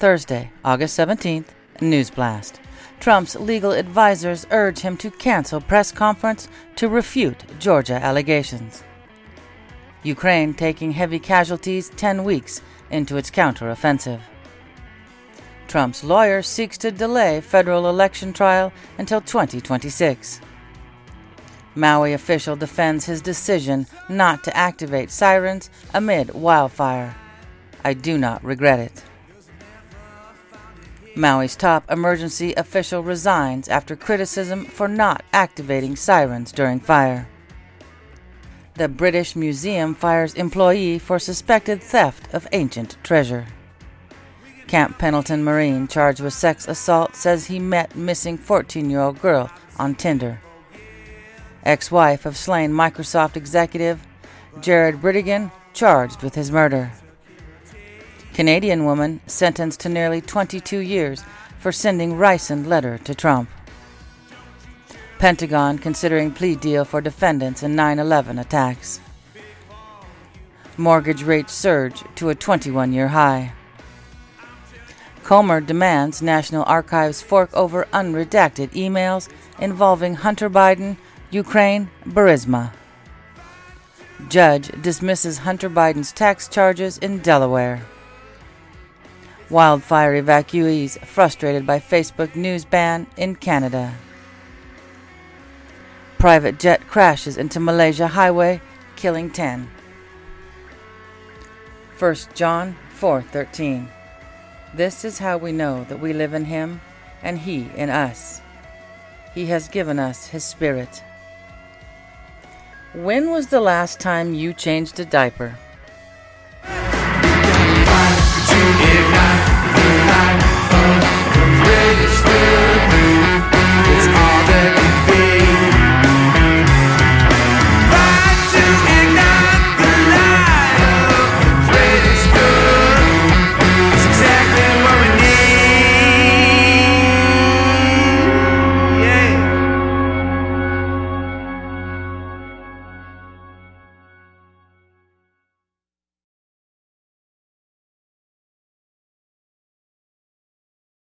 Thursday, August 17th, News Blast. Trump's legal advisors urge him to cancel press conference to refute Georgia allegations. Ukraine taking heavy casualties 10 weeks into its counteroffensive. Trump's lawyer seeks to delay federal election trial until 2026. Maui official defends his decision not to activate sirens amid wildfire. I do not regret it. Maui's top emergency official resigns after criticism for not activating sirens during fire. The British Museum fires employee for suspected theft of ancient treasure. Camp Pendleton Marine, charged with sex assault, says he met missing 14 year old girl on Tinder. Ex wife of slain Microsoft executive Jared Bridegan, charged with his murder. Canadian woman sentenced to nearly 22 years for sending ricin letter to Trump. Pentagon considering plea deal for defendants in 9 11 attacks. Mortgage rates surge to a 21 year high. Comer demands National Archives fork over unredacted emails involving Hunter Biden, Ukraine, Burisma. Judge dismisses Hunter Biden's tax charges in Delaware. Wildfire evacuees frustrated by Facebook news ban in Canada. Private jet crashes into Malaysia highway, killing 10. 1 John 4:13 This is how we know that we live in him and he in us. He has given us his spirit. When was the last time you changed a diaper?